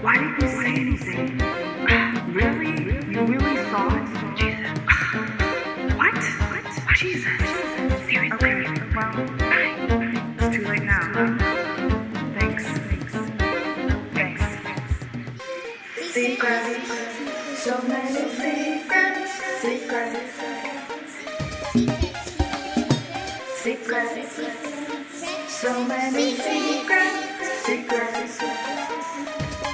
Why didn't you say anything? Really? You really saw it? Jesus. What? What? Jesus. Seriously. Okay, well, it's too late now. Huh? Thanks. Thanks. Thanks. Secrets. So many secrets. Secrets. Secrets. So many secrets. Secrets.